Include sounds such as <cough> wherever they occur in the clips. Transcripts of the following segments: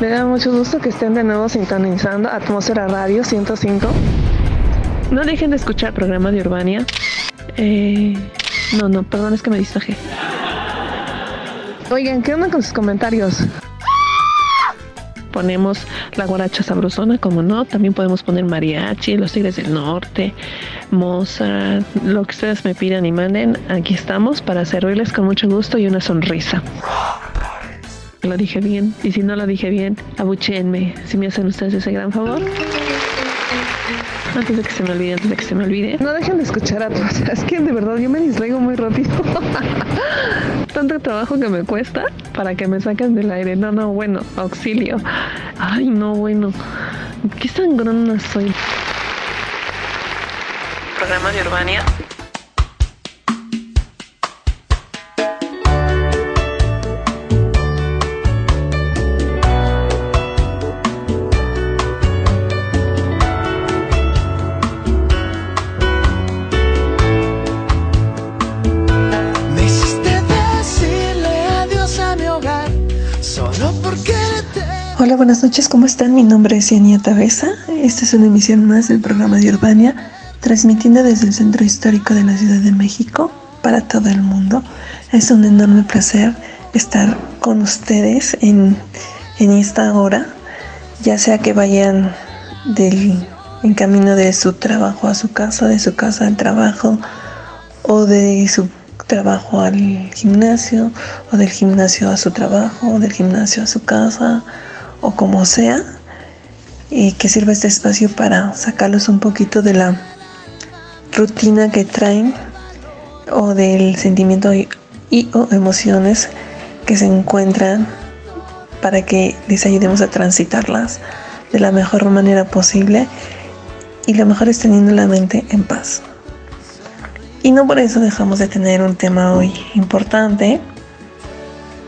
Me da mucho gusto que estén de nuevo sintonizando Atmósfera Radio 105. No dejen de escuchar programa de Urbania. Eh, no, no, perdón, es que me distraje. Oigan, ¿qué onda con sus comentarios? Ponemos la guaracha sabrosona, como no. También podemos poner mariachi, los tigres del norte, Mozart, lo que ustedes me pidan y manden. Aquí estamos para servirles con mucho gusto y una sonrisa. Lo dije bien. Y si no lo dije bien, abuchenme. Si me hacen ustedes ese gran favor. Antes de que se me olvide, antes de que se me olvide. No dejen de escuchar a todos. <laughs> Es que de verdad yo me distraigo muy rápido. <laughs> Tanto trabajo que me cuesta para que me saquen del aire. No, no, bueno, auxilio. Ay, no, bueno. Qué sangrona soy. Programa de Urbania. Hola, buenas noches, ¿cómo están? Mi nombre es Yania Tabesa. Esta es una emisión más del programa de Urbania, transmitiendo desde el Centro Histórico de la Ciudad de México para todo el mundo. Es un enorme placer estar con ustedes en, en esta hora, ya sea que vayan del, en camino de su trabajo a su casa, de su casa al trabajo o de su trabajo al gimnasio o del gimnasio a su trabajo o del gimnasio a su casa o como sea, y que sirva este espacio para sacarlos un poquito de la rutina que traen o del sentimiento y, o emociones que se encuentran para que les ayudemos a transitarlas de la mejor manera posible y lo mejor es teniendo la mente en paz. Y no por eso dejamos de tener un tema hoy importante,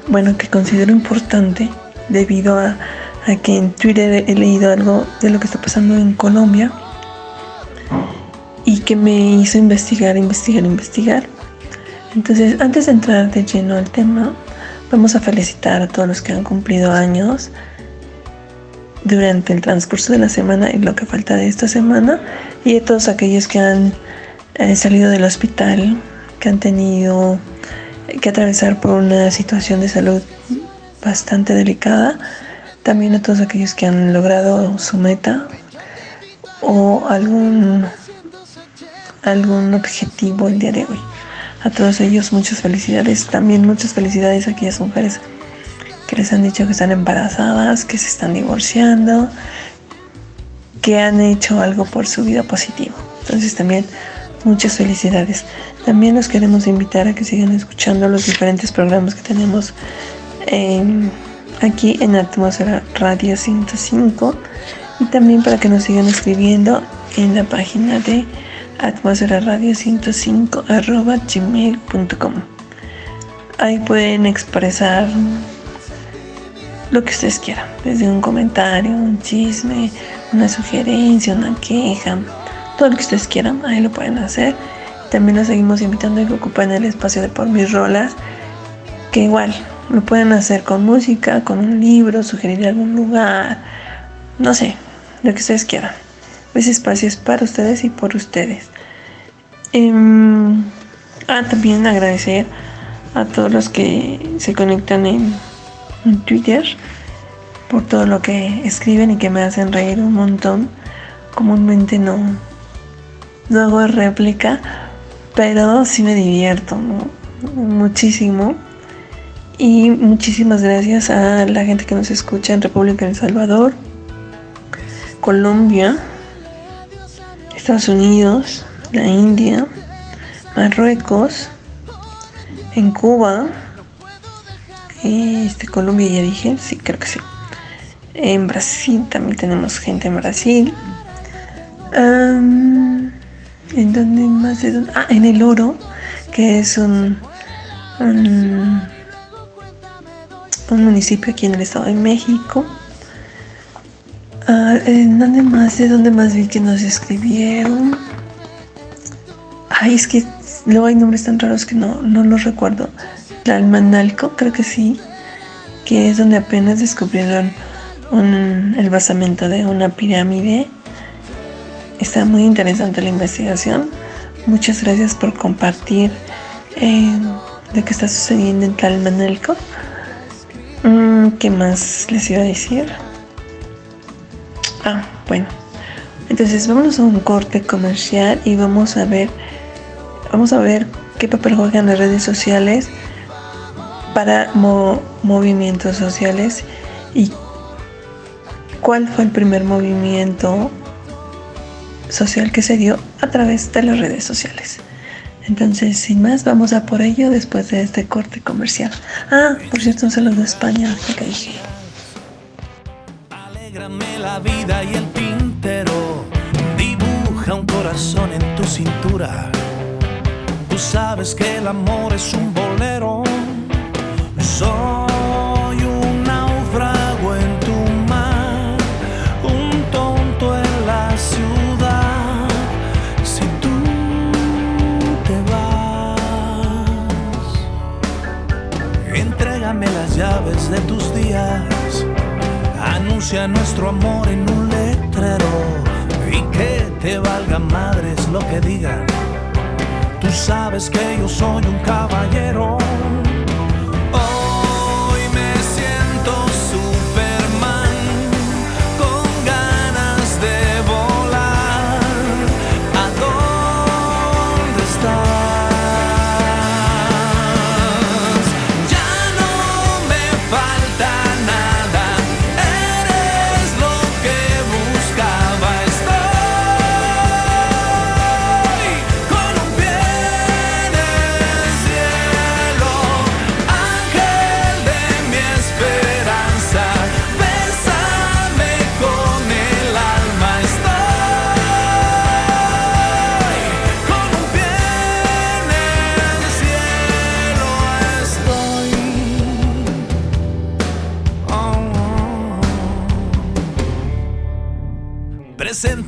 bueno, que considero importante debido a que en Twitter he leído algo de lo que está pasando en Colombia y que me hizo investigar, investigar, investigar. Entonces, antes de entrar de lleno al tema, vamos a felicitar a todos los que han cumplido años durante el transcurso de la semana y lo que falta de esta semana y a todos aquellos que han eh, salido del hospital, que han tenido que atravesar por una situación de salud bastante delicada también a todos aquellos que han logrado su meta o algún, algún objetivo el día de hoy. A todos ellos muchas felicidades. También muchas felicidades a aquellas mujeres que les han dicho que están embarazadas, que se están divorciando, que han hecho algo por su vida positivo. Entonces también muchas felicidades. También los queremos invitar a que sigan escuchando los diferentes programas que tenemos en aquí en Atmósfera Radio 105 y también para que nos sigan escribiendo en la página de atmósfera radio 105 arroba gmail.com ahí pueden expresar lo que ustedes quieran desde un comentario, un chisme, una sugerencia, una queja todo lo que ustedes quieran, ahí lo pueden hacer. También los seguimos invitando a que ocupen el espacio de por mis rolas que igual lo pueden hacer con música, con un libro, sugerir algún lugar, no sé, lo que ustedes quieran. Ese espacio es para ustedes y por ustedes. Em, ah, también agradecer a todos los que se conectan en, Twitter por todo lo que escriben y que me hacen reír un montón. Comúnmente no, no hago réplica, pero sí me divierto muchísimo. Y muchísimas gracias a la gente que nos escucha en República de El Salvador, Colombia, Estados Unidos, la India, Marruecos, en Cuba, este, Colombia ya dije, sí, creo que sí. En Brasil también tenemos gente en Brasil. ¿En donde más? De Ah, en el Oro, que es un municipio aquí en el Estado de México. Ah, ¿En dónde más? ¿De dónde más vi que nos escribieron? Ay, es que luego hay nombres tan raros que no, no los recuerdo. Tlalmanalco, creo que sí, que es donde apenas descubrieron el basamento de una pirámide. Está muy interesante la investigación. Muchas gracias por compartir eh, lo que está sucediendo en Talmanalco. Mm, ¿Qué más les iba a decir? Ah, bueno. Entonces vámonos a un corte comercial y vamos a ver, vamos a ver qué papel juegan las redes sociales para movimientos sociales y cuál fue el primer movimiento social que se dio a través de las redes sociales. Entonces, sin más, vamos a por ello después de este corte comercial. Ah, por cierto, un saludo de España, que dije. Alégrame la vida y el tintero dibuja un corazón en tu cintura. Tú sabes que el amor es un bolero. Soy de tus días. Anuncia nuestro amor en un letrero y que te valga madres lo que digan. Tú sabes que yo soy un caballero.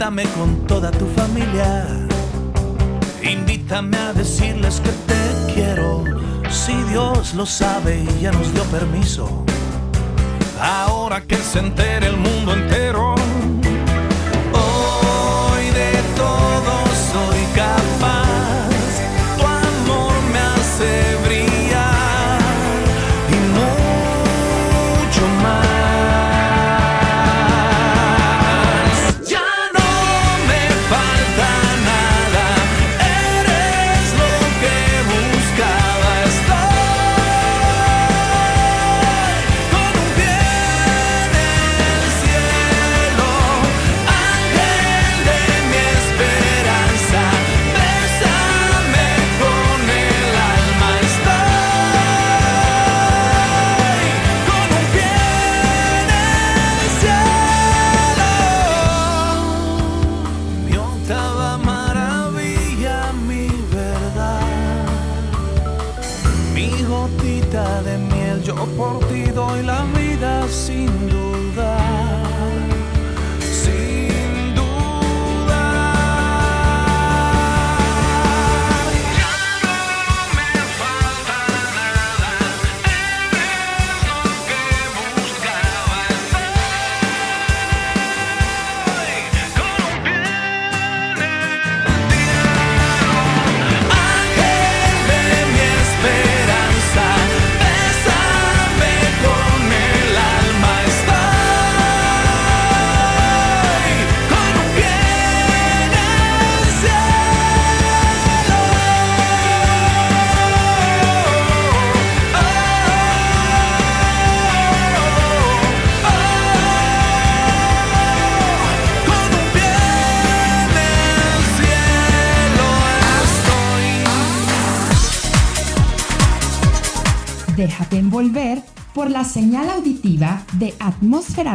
Preséntame con toda tu familia. Invítame a decirles que te quiero. Si Dios lo sabe y ya nos dio permiso. Ahora que se entere el mundo entero.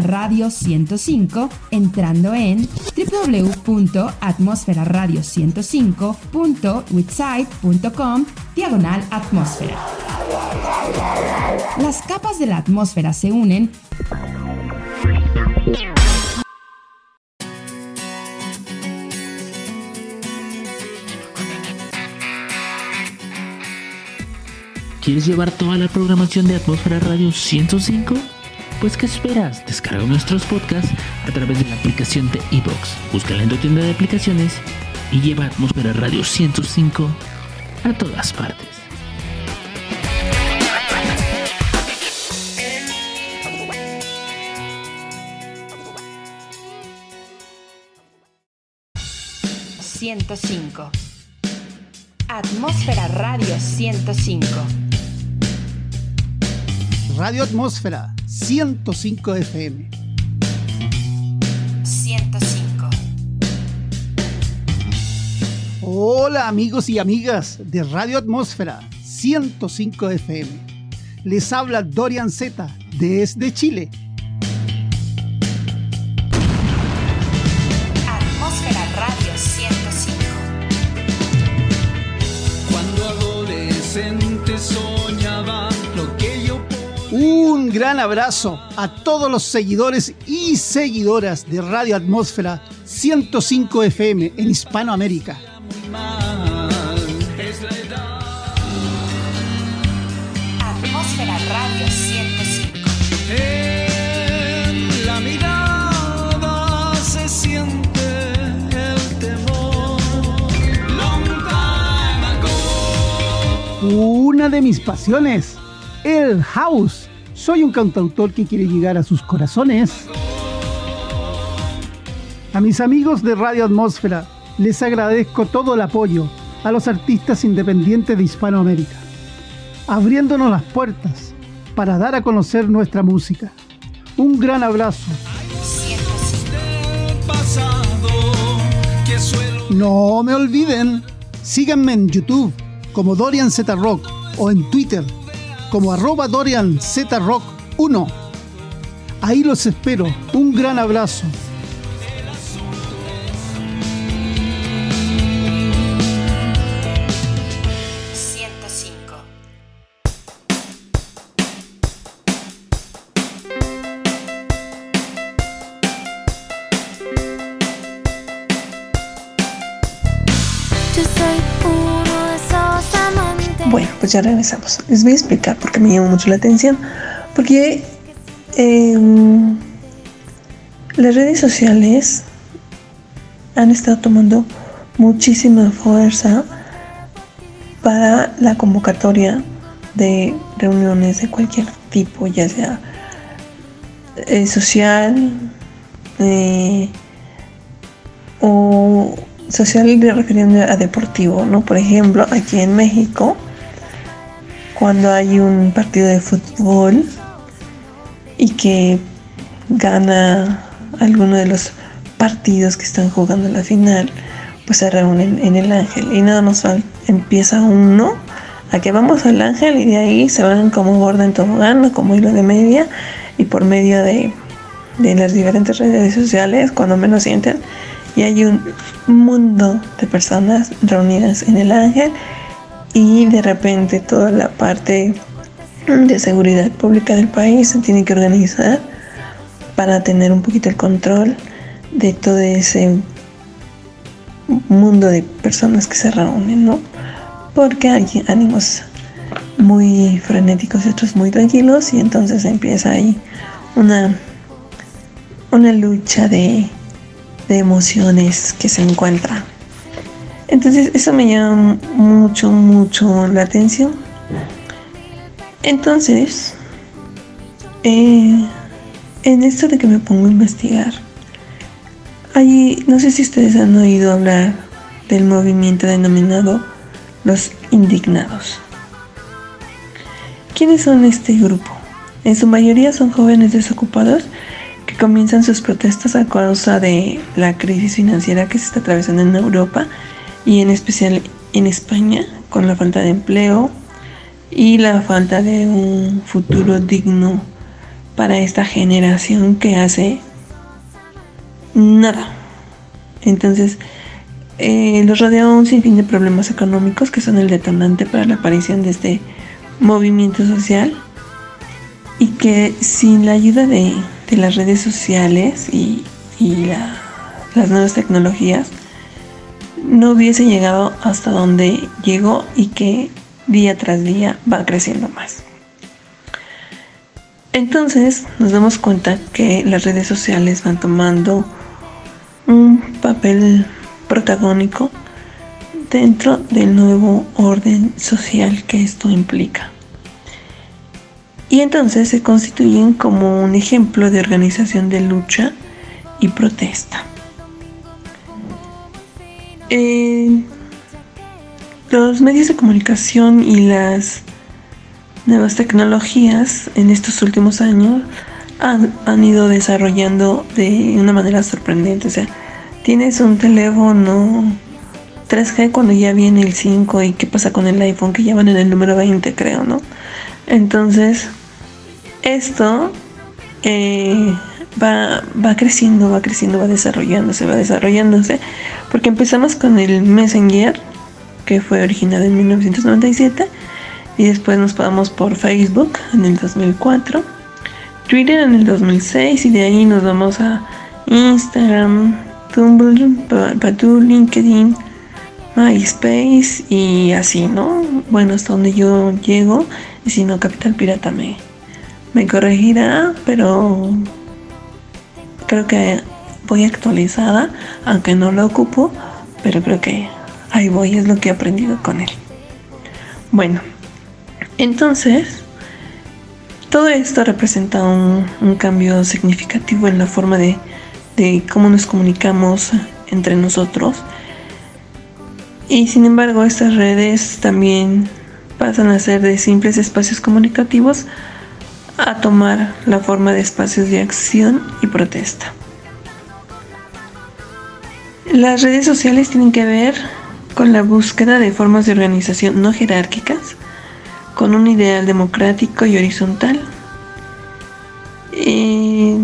Radio 105 entrando en www.atmosferaradio105.witsite.com diagonal atmósfera. Las capas de la atmósfera se unen ¿Quieres llevar toda la programación de Atmósfera Radio 105? Pues ¿qué esperas? Descarga nuestros podcasts a través de la aplicación de iBox. Búscala en tu tienda de aplicaciones y lleva Atmósfera Radio 105 a todas partes. ...105... Atmósfera Radio 105. Radio Atmósfera 105 FM. 105. Hola amigos y amigas de Radio Atmósfera 105 FM. Les habla Dorian Z desde Chile. Un gran abrazo a todos los seguidores y seguidoras de Radio Atmósfera 105 FM en Hispanoamérica. Atmósfera Radio 105. En la mirada se siente el temor. Long time ago. Una de mis pasiones, el house. Soy un cantautor que quiere llegar a sus corazones. A mis amigos de Radio Atmósfera les agradezco todo el apoyo a los artistas independientes de Hispanoamérica, abriéndonos las puertas para dar a conocer nuestra música. Un gran abrazo. 105. del pasado que suelo No me olviden, síganme en YouTube como Dorian Z Rock o en Twitter como arroba Dorian Z Rock 1. Ahí los espero. Un gran abrazo. Pues ya regresamos. Les voy a explicar porque me llamó mucho la atención. Porque em, las redes sociales han estado tomando muchísima fuerza para la convocatoria de reuniones de cualquier tipo, ya sea eh, social eh, o social refiriendo a deportivo, ¿no? Por ejemplo, aquí en México, cuando hay un partido de fútbol y que gana alguno de los partidos que están jugando la final, pues se reúnen en el Ángel. Y nada más empieza uno a que vamos al Ángel y de ahí se van como gorda en tobogán o como hilo de media y por medio de, de las diferentes redes sociales, cuando menos sienten, y hay un mundo de personas reunidas en el Ángel y de repente toda la parte de seguridad pública del país se tiene que organizar para tener un poquito el control de todo ese mundo de personas que se reúnen, ¿no? Porque hay ánimos muy frenéticos y otros muy tranquilos y entonces empieza ahí una, una lucha de, de emociones que se encuentra. Entonces eso me llama mucho, mucho la atención. Entonces, eh, en esto de que me pongo a investigar, hay, no sé si ustedes han oído hablar del movimiento denominado los indignados. ¿Quiénes son este grupo? En su mayoría son jóvenes desocupados que comienzan sus protestas a causa de la crisis financiera que se está atravesando en Europa y en especial en España con la falta de empleo y la falta de un futuro digno para esta generación que hace nada. Entonces, eh, los rodea un sinfín de problemas económicos que son el detonante para la aparición de este movimiento social y que sin la ayuda de, de las redes sociales y, y la- las nuevas tecnologías no hubiese llegado hasta donde llegó y que día tras día va creciendo más. Entonces nos damos cuenta que las redes sociales van tomando un papel protagónico dentro del nuevo orden social que esto implica. Y entonces se constituyen como un ejemplo de organización de lucha y protesta. Eh, los medios de comunicación y las nuevas tecnologías en estos últimos años han, han, ido desarrollando de una manera sorprendente. O sea, tienes un teléfono 3G cuando ya viene el 5 y qué pasa con el iPhone que ya van en el número 20 creo, ¿no? Entonces, esto eh, va, va creciendo, va creciendo, va desarrollándose, va desarrollándose, porque empezamos con el Messenger, que fue originado en 1997, y después nos pasamos por Facebook en el 2004, Twitter en el 2006, y de ahí nos vamos a Instagram, Tumblr, Badu, LinkedIn, MySpace y así, ¿no? Bueno, hasta donde yo llego, y si no, Capital Pirata me, me corregirá, pero creo que voy actualizada, aunque no lo ocupo, pero creo que ahí voy, es lo que he aprendido con él. Bueno, entonces, todo esto representa un, un cambio significativo en la forma de, de cómo nos comunicamos entre nosotros. Y sin embargo, estas redes también pasan a ser de simples espacios comunicativos a tomar la forma de espacios de acción y protesta. Las redes sociales tienen que ver con la búsqueda de formas de organización no jerárquicas, con un ideal democrático y horizontal. Y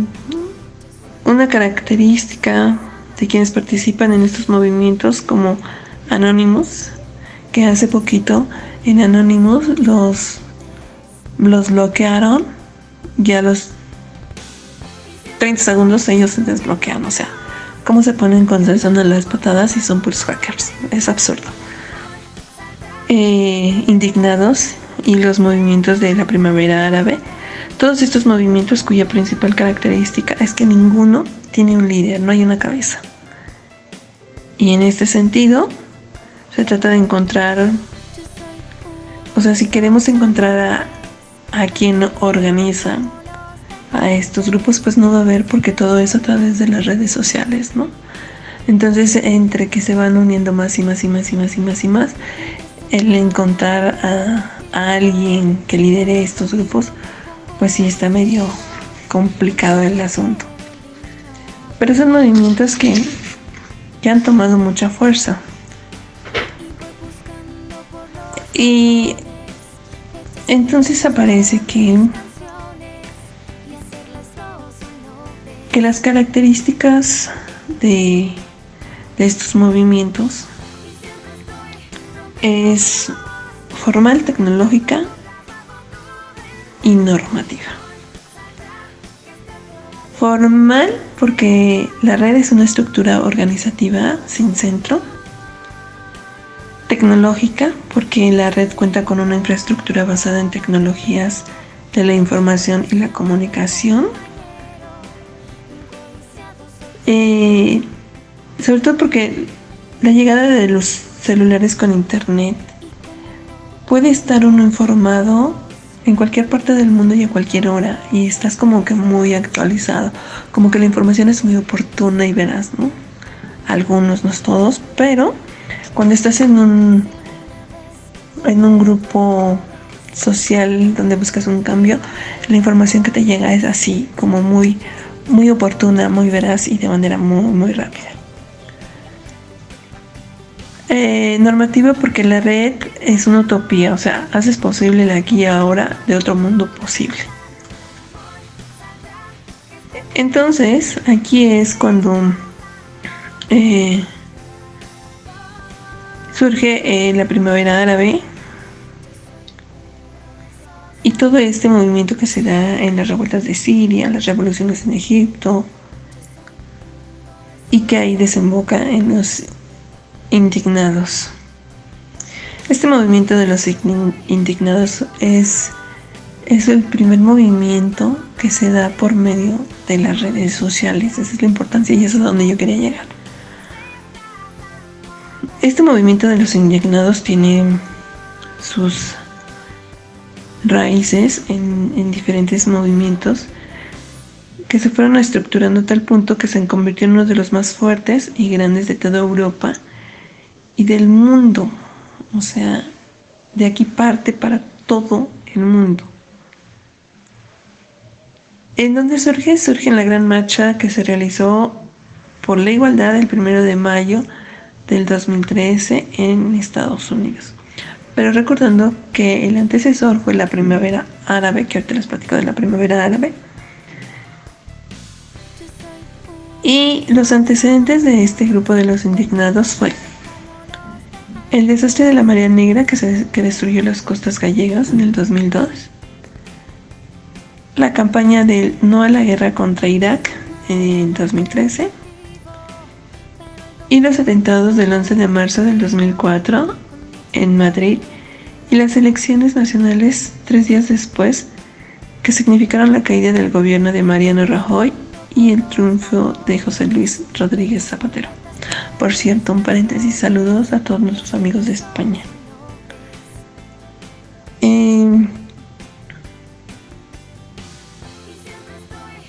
una característica de quienes participan en estos movimientos como Anonymous, que hace poquito en Anonymous los, los bloquearon ya los 30 segundos ellos se desbloquean. O sea, ¿cómo se ponen con a las patadas y son puros hackers? Es absurdo. Eh, indignados y los movimientos de la primavera árabe. Todos estos movimientos cuya principal característica es que ninguno tiene un líder, no hay una cabeza. Y en este sentido, se trata de encontrar, o sea, si queremos encontrar a, a quien organiza a estos grupos, pues no va a haber porque todo es a través de las redes sociales, ¿no? Entonces, entre que se van uniendo más y más y más y más y más y más, el encontrar a, alguien que lidere estos grupos, pues sí está medio complicado el asunto. Pero son movimientos que, que han tomado mucha fuerza. Y entonces aparece que, que las características de, de estos movimientos es formal, tecnológica y normativa. Formal porque la red es una estructura organizativa sin centro tecnológica, porque la red cuenta con una infraestructura basada en tecnologías de la información y la comunicación. Eh, sobre todo porque la llegada de los celulares con internet puede estar uno informado en cualquier parte del mundo y a cualquier hora y estás como que muy actualizado, como que la información es muy oportuna y veraz, ¿no? Algunos, no todos, pero cuando estás en un en un grupo social donde buscas un cambio, la información que te llega es así, como muy muy oportuna, muy veraz y de manera muy muy rápida. Eh, normativa porque la red es una utopía, o sea, haces posible la aquí ahora de otro mundo posible. Entonces, aquí es cuando eh, surge eh, la primavera árabe y todo este movimiento que se da en las revueltas de Siria, las revoluciones en Egipto y que ahí desemboca en los indignados. Este movimiento de los indignados es es el primer movimiento que se da por medio de las redes sociales. Esa es la importancia y eso es a donde yo quería llegar. Este movimiento de los indignados tiene sus raíces en, en diferentes movimientos que se fueron estructurando a tal punto que se convirtió en uno de los más fuertes y grandes de toda Europa y del mundo. O sea, de aquí parte para todo el mundo. ¿En dónde surge? Surge en la gran marcha que se realizó por la igualdad el primero de mayo del 2013 en Estados Unidos. Pero recordando que el antecesor fue la primavera árabe, que ahorita les platico de la primavera árabe. Y los antecedentes de este grupo de los indignados fue el desastre de la Marea Negra que, se, que destruyó las costas gallegas en el 2002, la campaña del no a la guerra contra Irak en 2013 y los atentados del 11 de marzo del 2004 en Madrid y las elecciones nacionales tres días después que significaron la caída del gobierno de Mariano Rajoy y el triunfo de José Luis Rodríguez Zapatero. Por cierto, un paréntesis, saludos a todos nuestros amigos de España.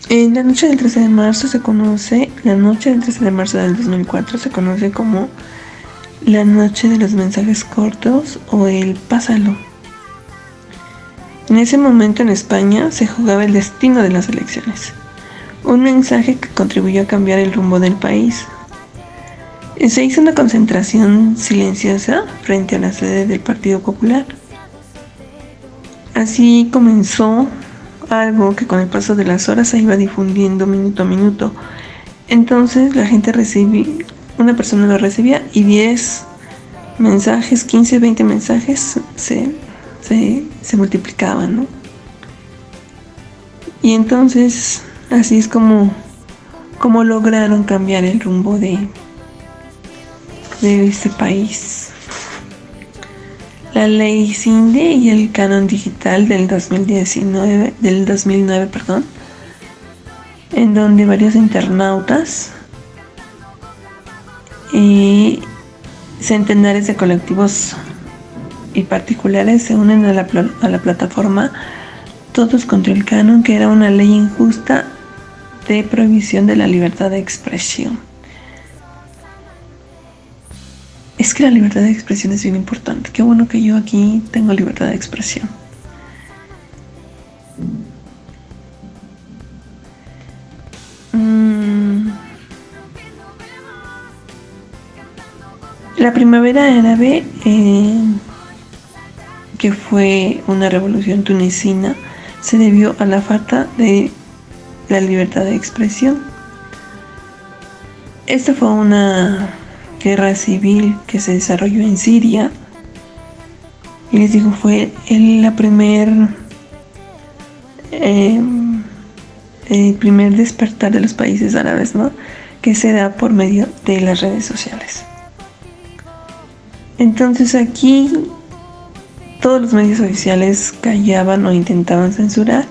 En la noche del 13 de marzo se conoce, la noche del 13 de marzo del 2004 se conoce como la noche de los mensajes cortos o el pásalo. En ese momento en España se jugaba el destino de las elecciones, un mensaje que contribuyó a cambiar el rumbo del país. Se hizo una concentración silenciosa frente a la sede del Partido Popular. Así comenzó algo que con el paso de las horas se iba difundiendo minuto a minuto. Entonces la gente recibía, una persona lo recibía y 10 mensajes, 15, 20 mensajes se, se, multiplicaban, ¿no? Y entonces así es como, como lograron cambiar el rumbo de, de este país. La ley CINDE y el canon digital del 2019, del 2009, perdón, en donde varios internautas y centenares de colectivos y particulares se unen a la, a la plataforma Todos contra el Canon, que era una ley injusta de prohibición de la libertad de expresión. Es que la libertad de expresión es bien importante. Qué bueno que yo aquí tengo libertad de expresión. Mm. La primavera árabe, eh, que fue una revolución tunecina, se debió a la falta de la libertad de expresión. Esta fue una guerra civil que se desarrolló en Siria. Y les digo, fue el, la primer, em, el primer despertar de los países árabes, ¿no? Que se da por medio de las redes sociales. Entonces aquí todos los medios oficiales callaban o intentaban censurar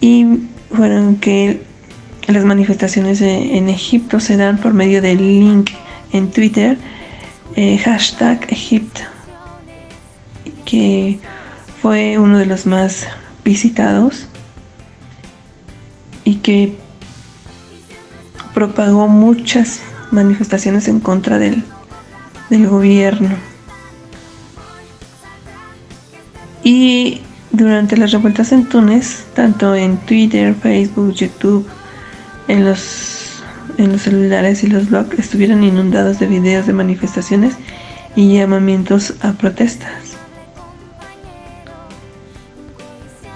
y fueron que las manifestaciones en Egipto se dan por medio del link en Twitter, eh, hashtag Egipto, que fue uno de los más visitados y que propagó muchas manifestaciones en contra del, del gobierno. Y durante las revueltas en Túnez, tanto en Twitter, Facebook, YouTube, en los, en los celulares y los blogs estuvieron inundados de videos de manifestaciones y llamamientos a protestas.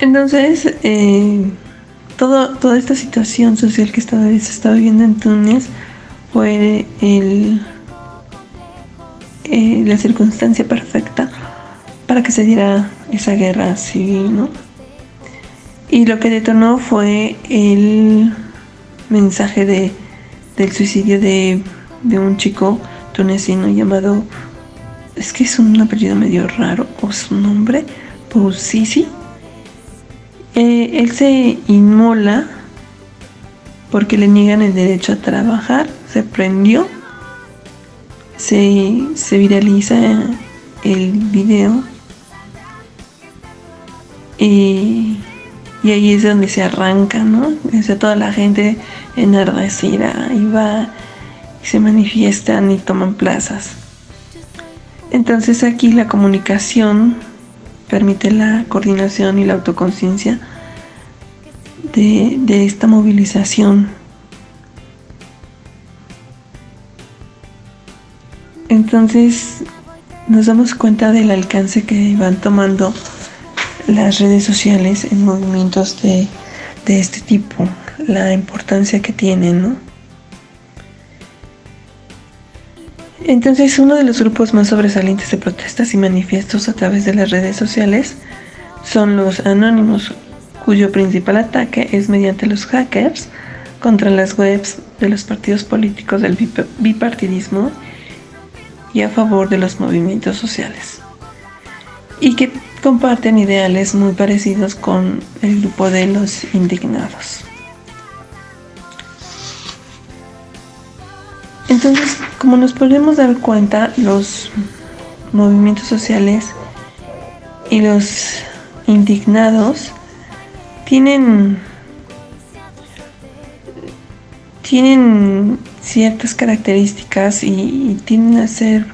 Entonces, eh, todo, toda esta situación social que estaba, se estaba viviendo en Túnez fue el, eh, la circunstancia perfecta para que se diera esa guerra civil, ¿no? Y lo que detonó fue el mensaje de, del suicidio de, un chico tunecino llamado, es que es un apellido medio raro, o su nombre, Poussisi, Eh, él se inmola porque le niegan el derecho a trabajar, se prendió, se, se viraliza el video y, y, ahí es donde se arranca, ¿no? O toda la gente enardecida y va y se manifiestan y toman plazas. Entonces aquí la comunicación permite la coordinación y la autoconciencia de, de esta movilización. Entonces nos damos cuenta del alcance que van tomando las redes sociales en movimientos de, de este tipo, la importancia que tienen, ¿no? Entonces, uno de los grupos más sobresalientes de protestas y manifiestos a través de las redes sociales son los anónimos, cuyo principal ataque es mediante los hackers contra las webs de los partidos políticos del bipartidismo y a favor de los movimientos sociales. Y que comparten ideales muy parecidos con el grupo de los indignados. Entonces, como nos podemos dar cuenta, los movimientos sociales y los indignados tienen tienen ciertas características y, y, tienen a ser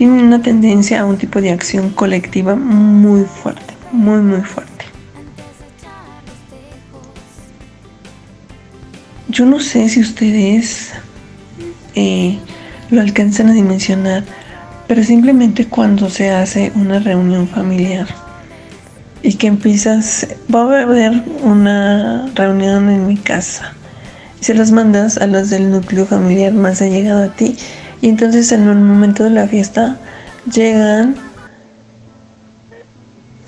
tienen una tendencia a un tipo de acción colectiva muy fuerte, muy muy fuerte. Yo no sé si ustedes eh, lo alcanzan a dimensionar, pero simplemente cuando se hace una reunión familiar y que empiezas, va a haber una reunión en mi casa y se las mandas a los del núcleo familiar más allegado a ti y entonces en un momento de la fiesta llegan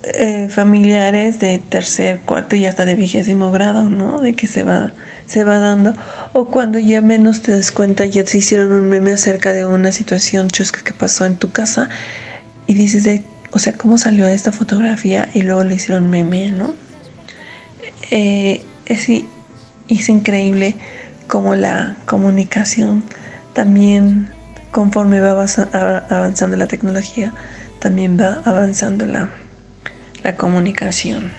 eh, familiares de tercer, cuarto y hasta de vigésimo grado, ¿no? De que se va, se va dando. O cuando ya menos te das cuenta, ya se hicieron un meme acerca de una situación chusca que pasó en tu casa y dices de, o sea, ¿cómo salió esta fotografía? Y luego le hicieron meme, ¿no? Eh, es, es increíble como la comunicación también, conforme va avanzando la tecnología, también va avanzando la la comunicación.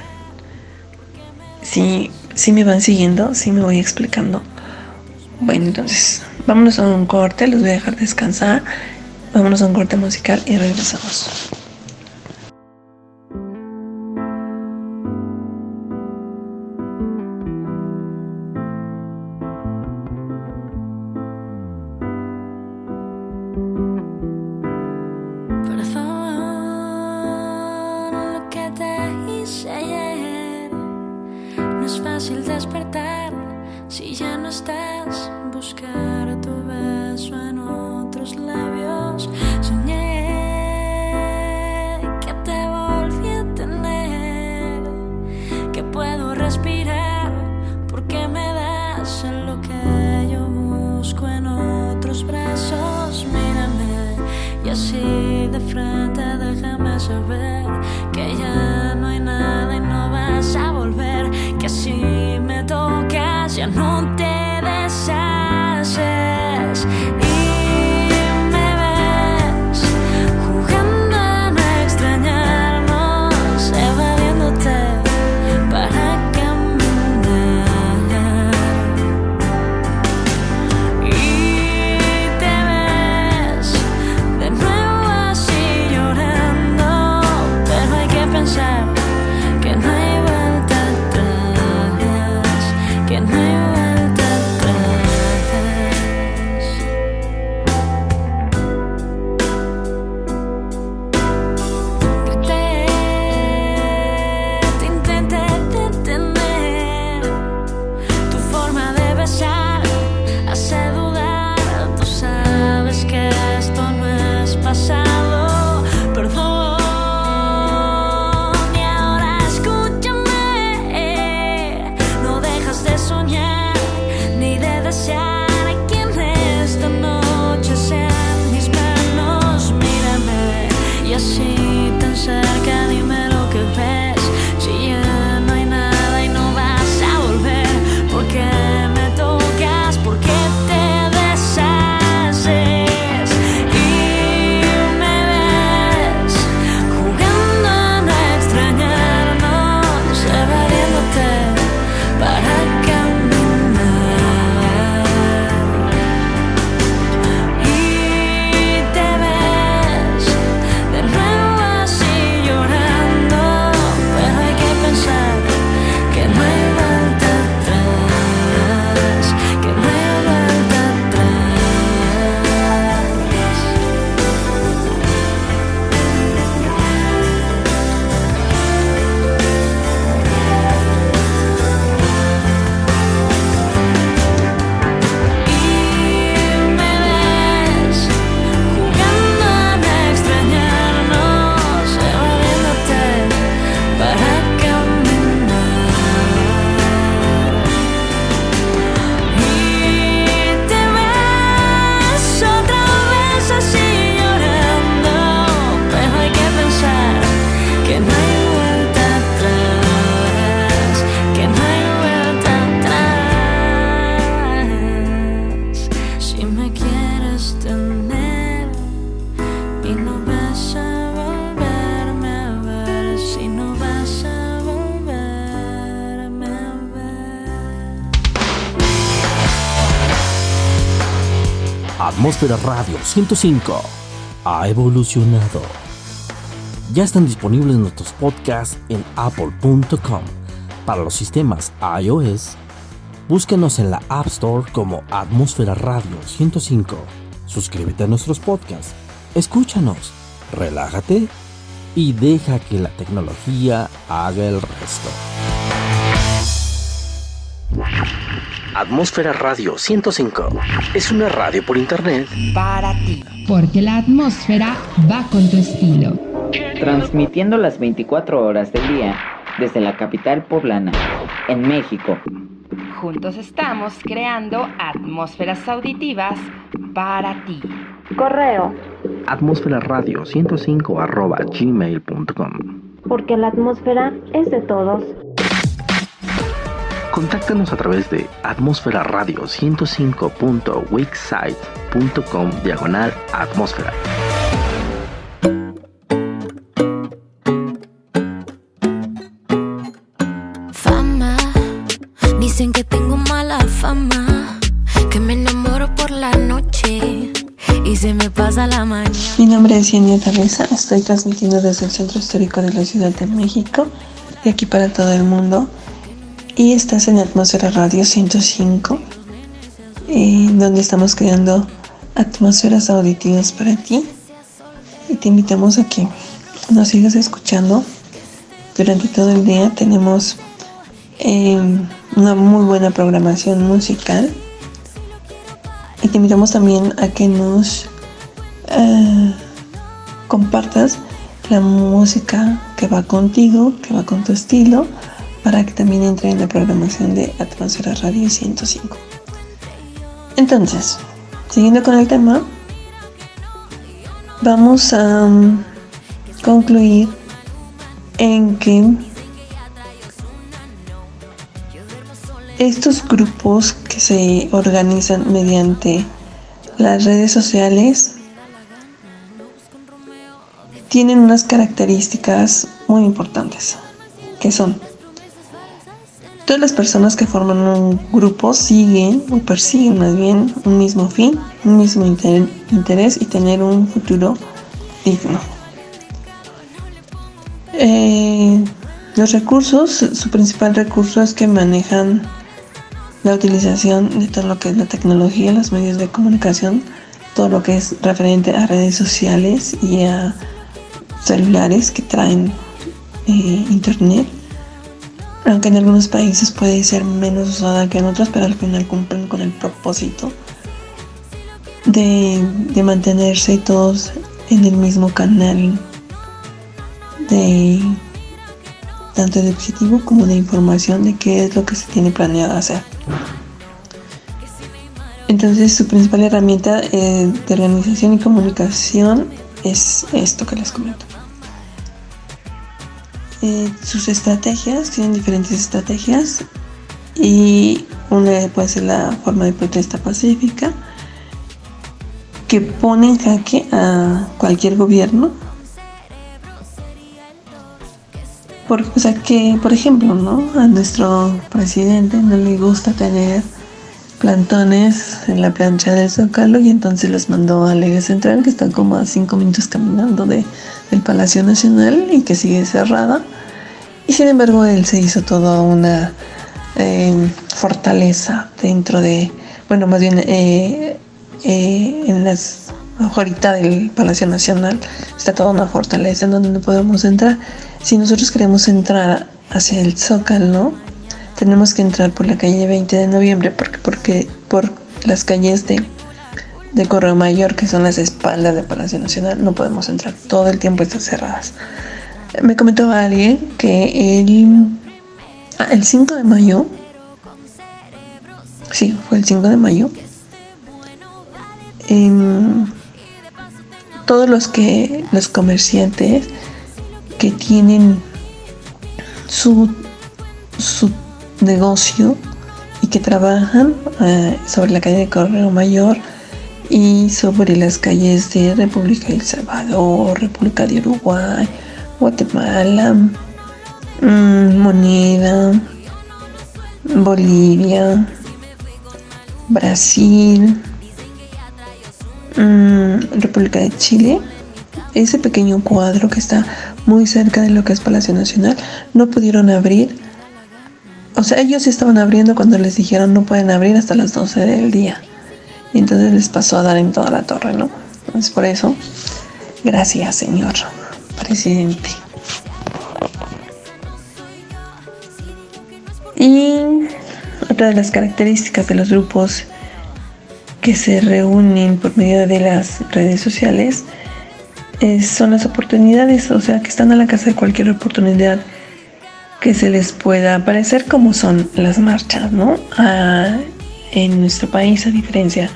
Si, si me van siguiendo, si me voy explicando. Bueno, entonces, vámonos a un corte, los voy a dejar descansar. Vámonos a un corte musical y regresamos. Que no hay vuelta Atmósfera Radio 105 ha evolucionado. Ya están disponibles nuestros podcasts en apple.com. Para los sistemas iOS, búsquenos en la App Store como Atmósfera Radio 105. Suscríbete a nuestros podcasts, escúchanos, relájate y deja que la tecnología haga el resto. Atmósfera Radio 105 es una radio por internet Para ti. Porque la atmósfera va con tu estilo. transmitiendo las 24 horas del día desde la capital poblana, en México. Juntos estamos creando atmósferas auditivas para ti. Correo, atmósfera radio 105 arroba gmail.com. porque la atmósfera es de todos. Contáctanos a través de atmósfera radio 105.wixsite.com diagonal atmósfera. Fama, dicen que tengo mala fama, que me enamoro por la noche y se me pasa la mañana. Mi nombre es Yenia Teresa, estoy transmitiendo desde el Centro Histórico de la Ciudad de México, de aquí para todo el mundo. Y estás en Atmósfera Radio 105, eh, donde estamos creando atmósferas auditivas para ti. Y te invitamos a que nos sigas escuchando durante todo el día. Tenemos eh, una muy buena programación musical. Y te invitamos también a que nos eh, compartas la música que va contigo, que va con tu estilo, para que también entre en la programación de Atmósfera Radio 105. Entonces, siguiendo con el tema, vamos a um, concluir en que estos grupos que se organizan mediante las redes sociales tienen unas características muy importantes, que son todas las personas que forman un grupo siguen o persiguen más bien un mismo fin, un mismo inter- interés y tener un futuro digno. Eh, los recursos, su principal recurso es que manejan la utilización de todo lo que es la tecnología, los medios de comunicación, todo lo que es referente a redes sociales y a celulares que traen eh, internet. Aunque en algunos países puede ser menos usada que en otros, pero al final cumplen con el propósito de, mantenerse todos en el mismo canal de tanto de objetivo como de información de qué es lo que se tiene planeado hacer. Entonces su principal herramienta eh, de organización y comunicación es esto que les comento. Eh, sus estrategias, tienen diferentes estrategias y una puede ser la forma de protesta pacífica que pone en jaque a cualquier gobierno. Por, o sea que, por ejemplo, ¿no? A nuestro presidente no le gusta tener plantones en la plancha del Zócalo y entonces los mandó al eje central que está como a cinco minutos caminando de, del Palacio Nacional y que sigue cerrada. Y sin embargo él se hizo toda una eh, fortaleza dentro de, bueno, más bien eh, eh, en las ahorita del Palacio Nacional está toda una fortaleza en donde no podemos entrar. Si nosotros queremos entrar hacia el Zócalo, tenemos que entrar por la calle 20 de noviembre porque, porque por las calles de, de Correo Mayor, que son las espaldas del Palacio Nacional, no podemos entrar. Todo el tiempo están cerradas. Me comentó alguien que el, ah, el 5 de mayo, sí, fue el 5 de mayo, todos los que los comerciantes que tienen su, su negocio y que trabajan eh, sobre la calle de Correo Mayor y sobre las calles de República de El Salvador, República de Uruguay, Guatemala, mm, Moneda, Bolivia, Brasil, mm, República de Chile, ese pequeño cuadro que está muy cerca de lo que es Palacio Nacional, no pudieron abrir. O sea, ellos estaban abriendo cuando les dijeron no pueden abrir hasta las 12 del día. Y entonces les pasó a dar en toda la torre, ¿no? Entonces por eso, gracias señor presidente. Y otra de las características de los grupos que se reúnen por medio de las redes sociales son las oportunidades, o sea, que están a la casa de cualquier oportunidad que se les pueda aparecer como son las marchas, ¿no? en nuestro país, a diferencia,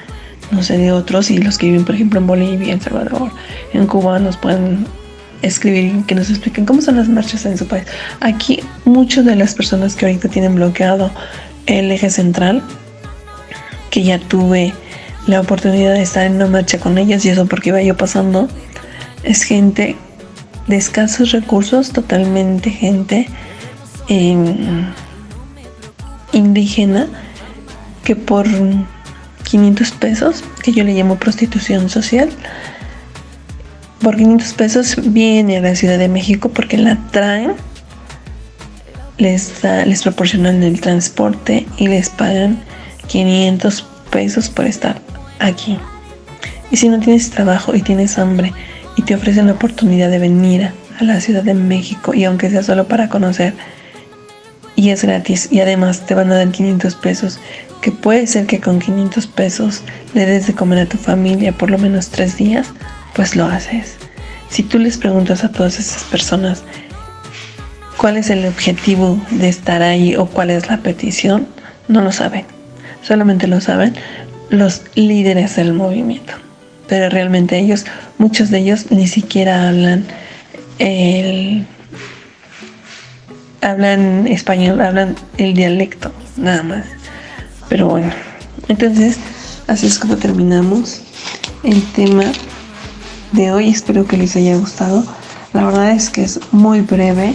no sé, de otros, y los que viven, por ejemplo, en Bolivia, en Salvador, en Cuba, nos pueden escribir que nos expliquen cómo son las marchas en su país. Aquí, muchas de las personas que ahorita tienen bloqueado el eje central, que ya tuve la oportunidad de estar en una marcha con ellas y eso porque iba yo pasando, es gente de escasos recursos, totalmente gente em, indígena que por 500 pesos, que yo le llamo prostitución social, por 500 pesos viene a la Ciudad de México porque la traen, les, les proporcionan el transporte y les pagan 500 pesos por estar aquí. Y si no tienes trabajo y tienes hambre y te ofrecen la oportunidad de venir a la Ciudad de México y aunque sea solo para conocer y es gratis y además te van a dar 500 pesos, que puede ser que con 500 pesos le des de comer a tu familia por lo menos tres días, pues lo haces. Si tú les preguntas a todas esas personas cuál es el objetivo de estar ahí o cuál es la petición, no lo saben. Solamente lo saben los líderes del movimiento. Pero realmente ellos, muchos de ellos ni siquiera hablan el hablan español, hablan el dialecto, nada más. Pero bueno, entonces así es como terminamos el tema de hoy. Espero que les haya gustado. La verdad es que es muy breve.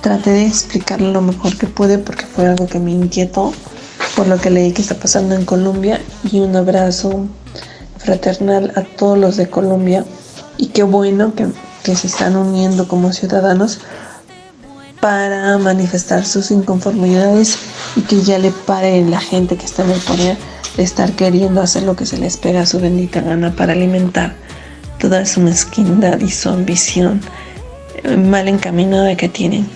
Traté de explicarlo lo mejor que pude porque fue algo que me inquietó por lo que leí que está pasando en Colombia y un abrazo fraternal a todos los de Colombia y qué bueno que, que se están uniendo como ciudadanos para manifestar sus inconformidades y que ya le pare la gente que está en el poder de estar queriendo hacer lo que se les pega a su bendita gana para alimentar toda su mezquindad y su ambición mal encaminada que tienen.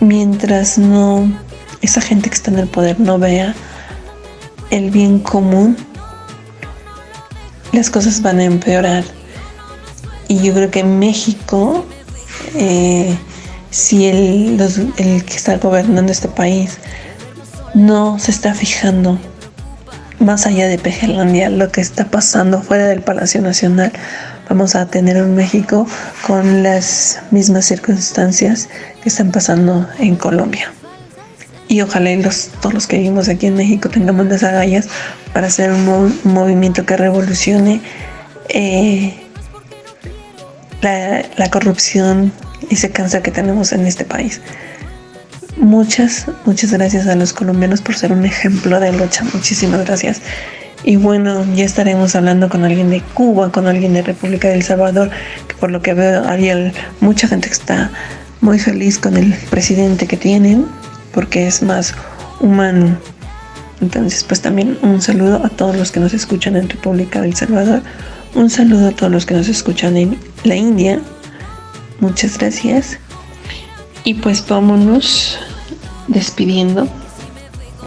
Mientras no esa gente que está en el poder no vea el bien común, las cosas van a empeorar. Y yo creo que en México, eh, si el, el que está gobernando este país no se está fijando más allá de Pejelandia, lo que está pasando fuera del Palacio Nacional, vamos a tener un México con las mismas circunstancias que están pasando en Colombia. Y ojalá los, todos los que vivimos aquí en México tengamos las agallas para hacer un, movimiento que revolucione eh, la, la corrupción ese cáncer que tenemos en este país. Muchas, muchas gracias a los colombianos por ser un ejemplo de lucha. Muchísimas gracias. Y bueno, ya estaremos hablando con alguien de Cuba, con alguien de República del Salvador, que por lo que veo hay mucha gente que está muy feliz con el presidente que tienen, porque es más humano. Entonces, pues también un saludo a todos los que nos escuchan en República del Salvador, un saludo a todos los que nos escuchan en la India. Muchas gracias. Y pues vámonos despidiendo,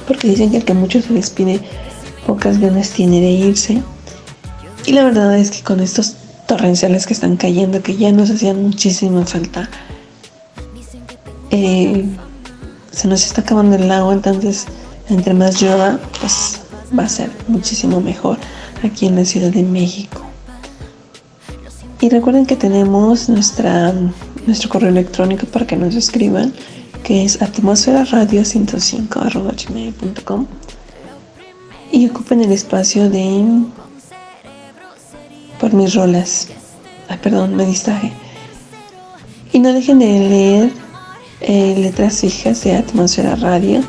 porque dicen que el que mucho se despide, pocas ganas tiene de irse. Y la verdad es que con estos torrenciales que están cayendo, que ya nos hacían muchísima falta, eh, se nos está acabando el agua, entonces entre más llueva, pues va a ser muchísimo mejor aquí en la Ciudad de México. Y recuerden que tenemos nuestra, nuestro correo electrónico para que nos escriban, que es atmósfera radio 105 gmail.com y ocupen el espacio de por mis rolas. Ay, perdón, me distraje. Y no dejen de leer eh, letras fijas de Atmósfera Radio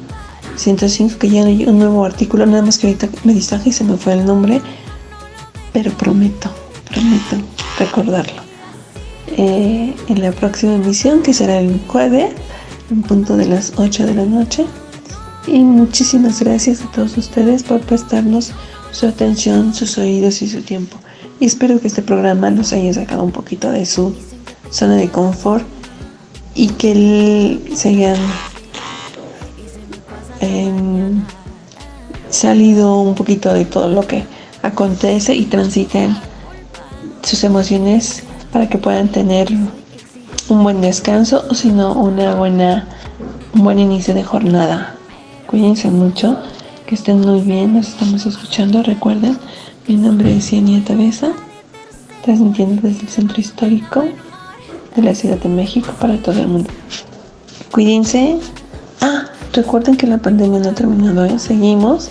105, que ya hay un nuevo artículo, nada más que ahorita me distraje y se me fue el nombre. pero prometo, prometo recordarlo. Eh, en la próxima emisión, que será el jueves, en punto de las 8 de la noche. Y muchísimas gracias a todos ustedes por prestarnos su atención, sus oídos y su tiempo. Y espero que este programa nos haya sacado un poquito de su zona de confort y que se hayan em, salido un poquito de todo lo que acontece y transiten sus emociones para que puedan tener un buen descanso o si no una buena un buen inicio de jornada. Cuídense mucho que estén muy bien nos estamos escuchando recuerden mi nombre es Yania Tabeza transmitiendo desde el centro histórico de la Ciudad de México para todo el mundo. Cuídense. Ah recuerden que la pandemia no ha terminado ¿eh? seguimos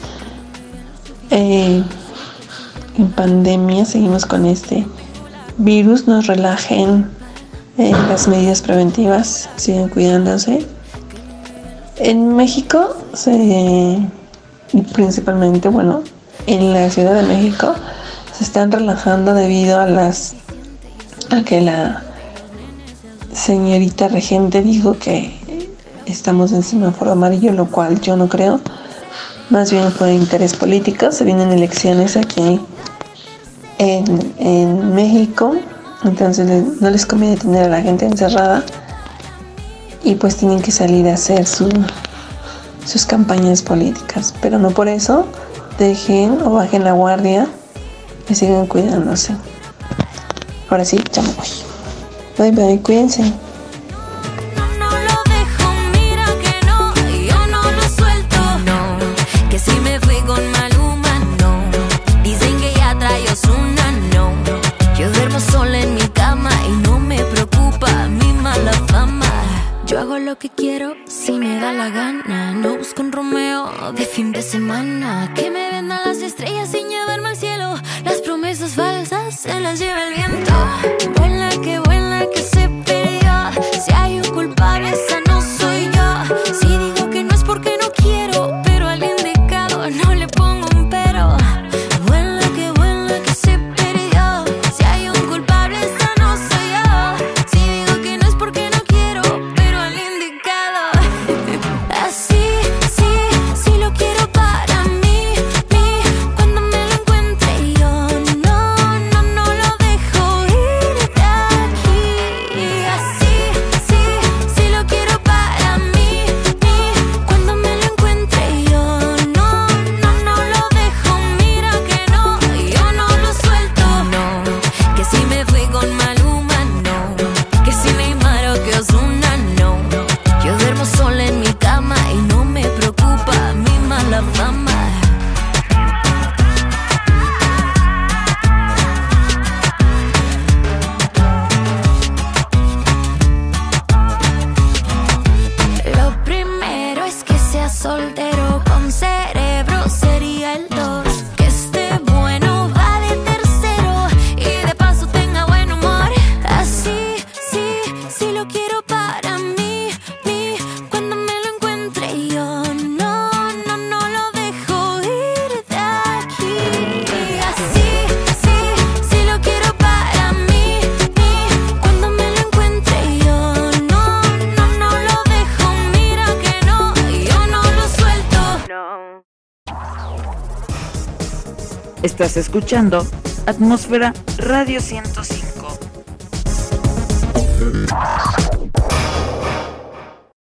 eh, en pandemia seguimos con este virus, nos relajen eh, las medidas preventivas, sigan cuidándose. En México, se, principalmente, bueno, en la Ciudad de México, se están relajando debido a las a que la señorita regente dijo que estamos en semáforo amarillo, lo cual yo no creo. Más bien fue interés político. Se vienen elecciones aquí en, México, entonces no les conviene tener a la gente encerrada y pues tienen que salir a hacer sus campañas políticas, pero no por eso dejen o bajen la guardia y sigan cuidándose. Ahora sí, ya me voy. Bye bye, cuídense. Que quiero si me da la gana. No busco un Romeo de fin de semana. Que me vendan las estrellas sin llevarme al cielo. Las promesas falsas se las lleva el viento. Vuela que vuela Estás escuchando Atmósfera Radio 105.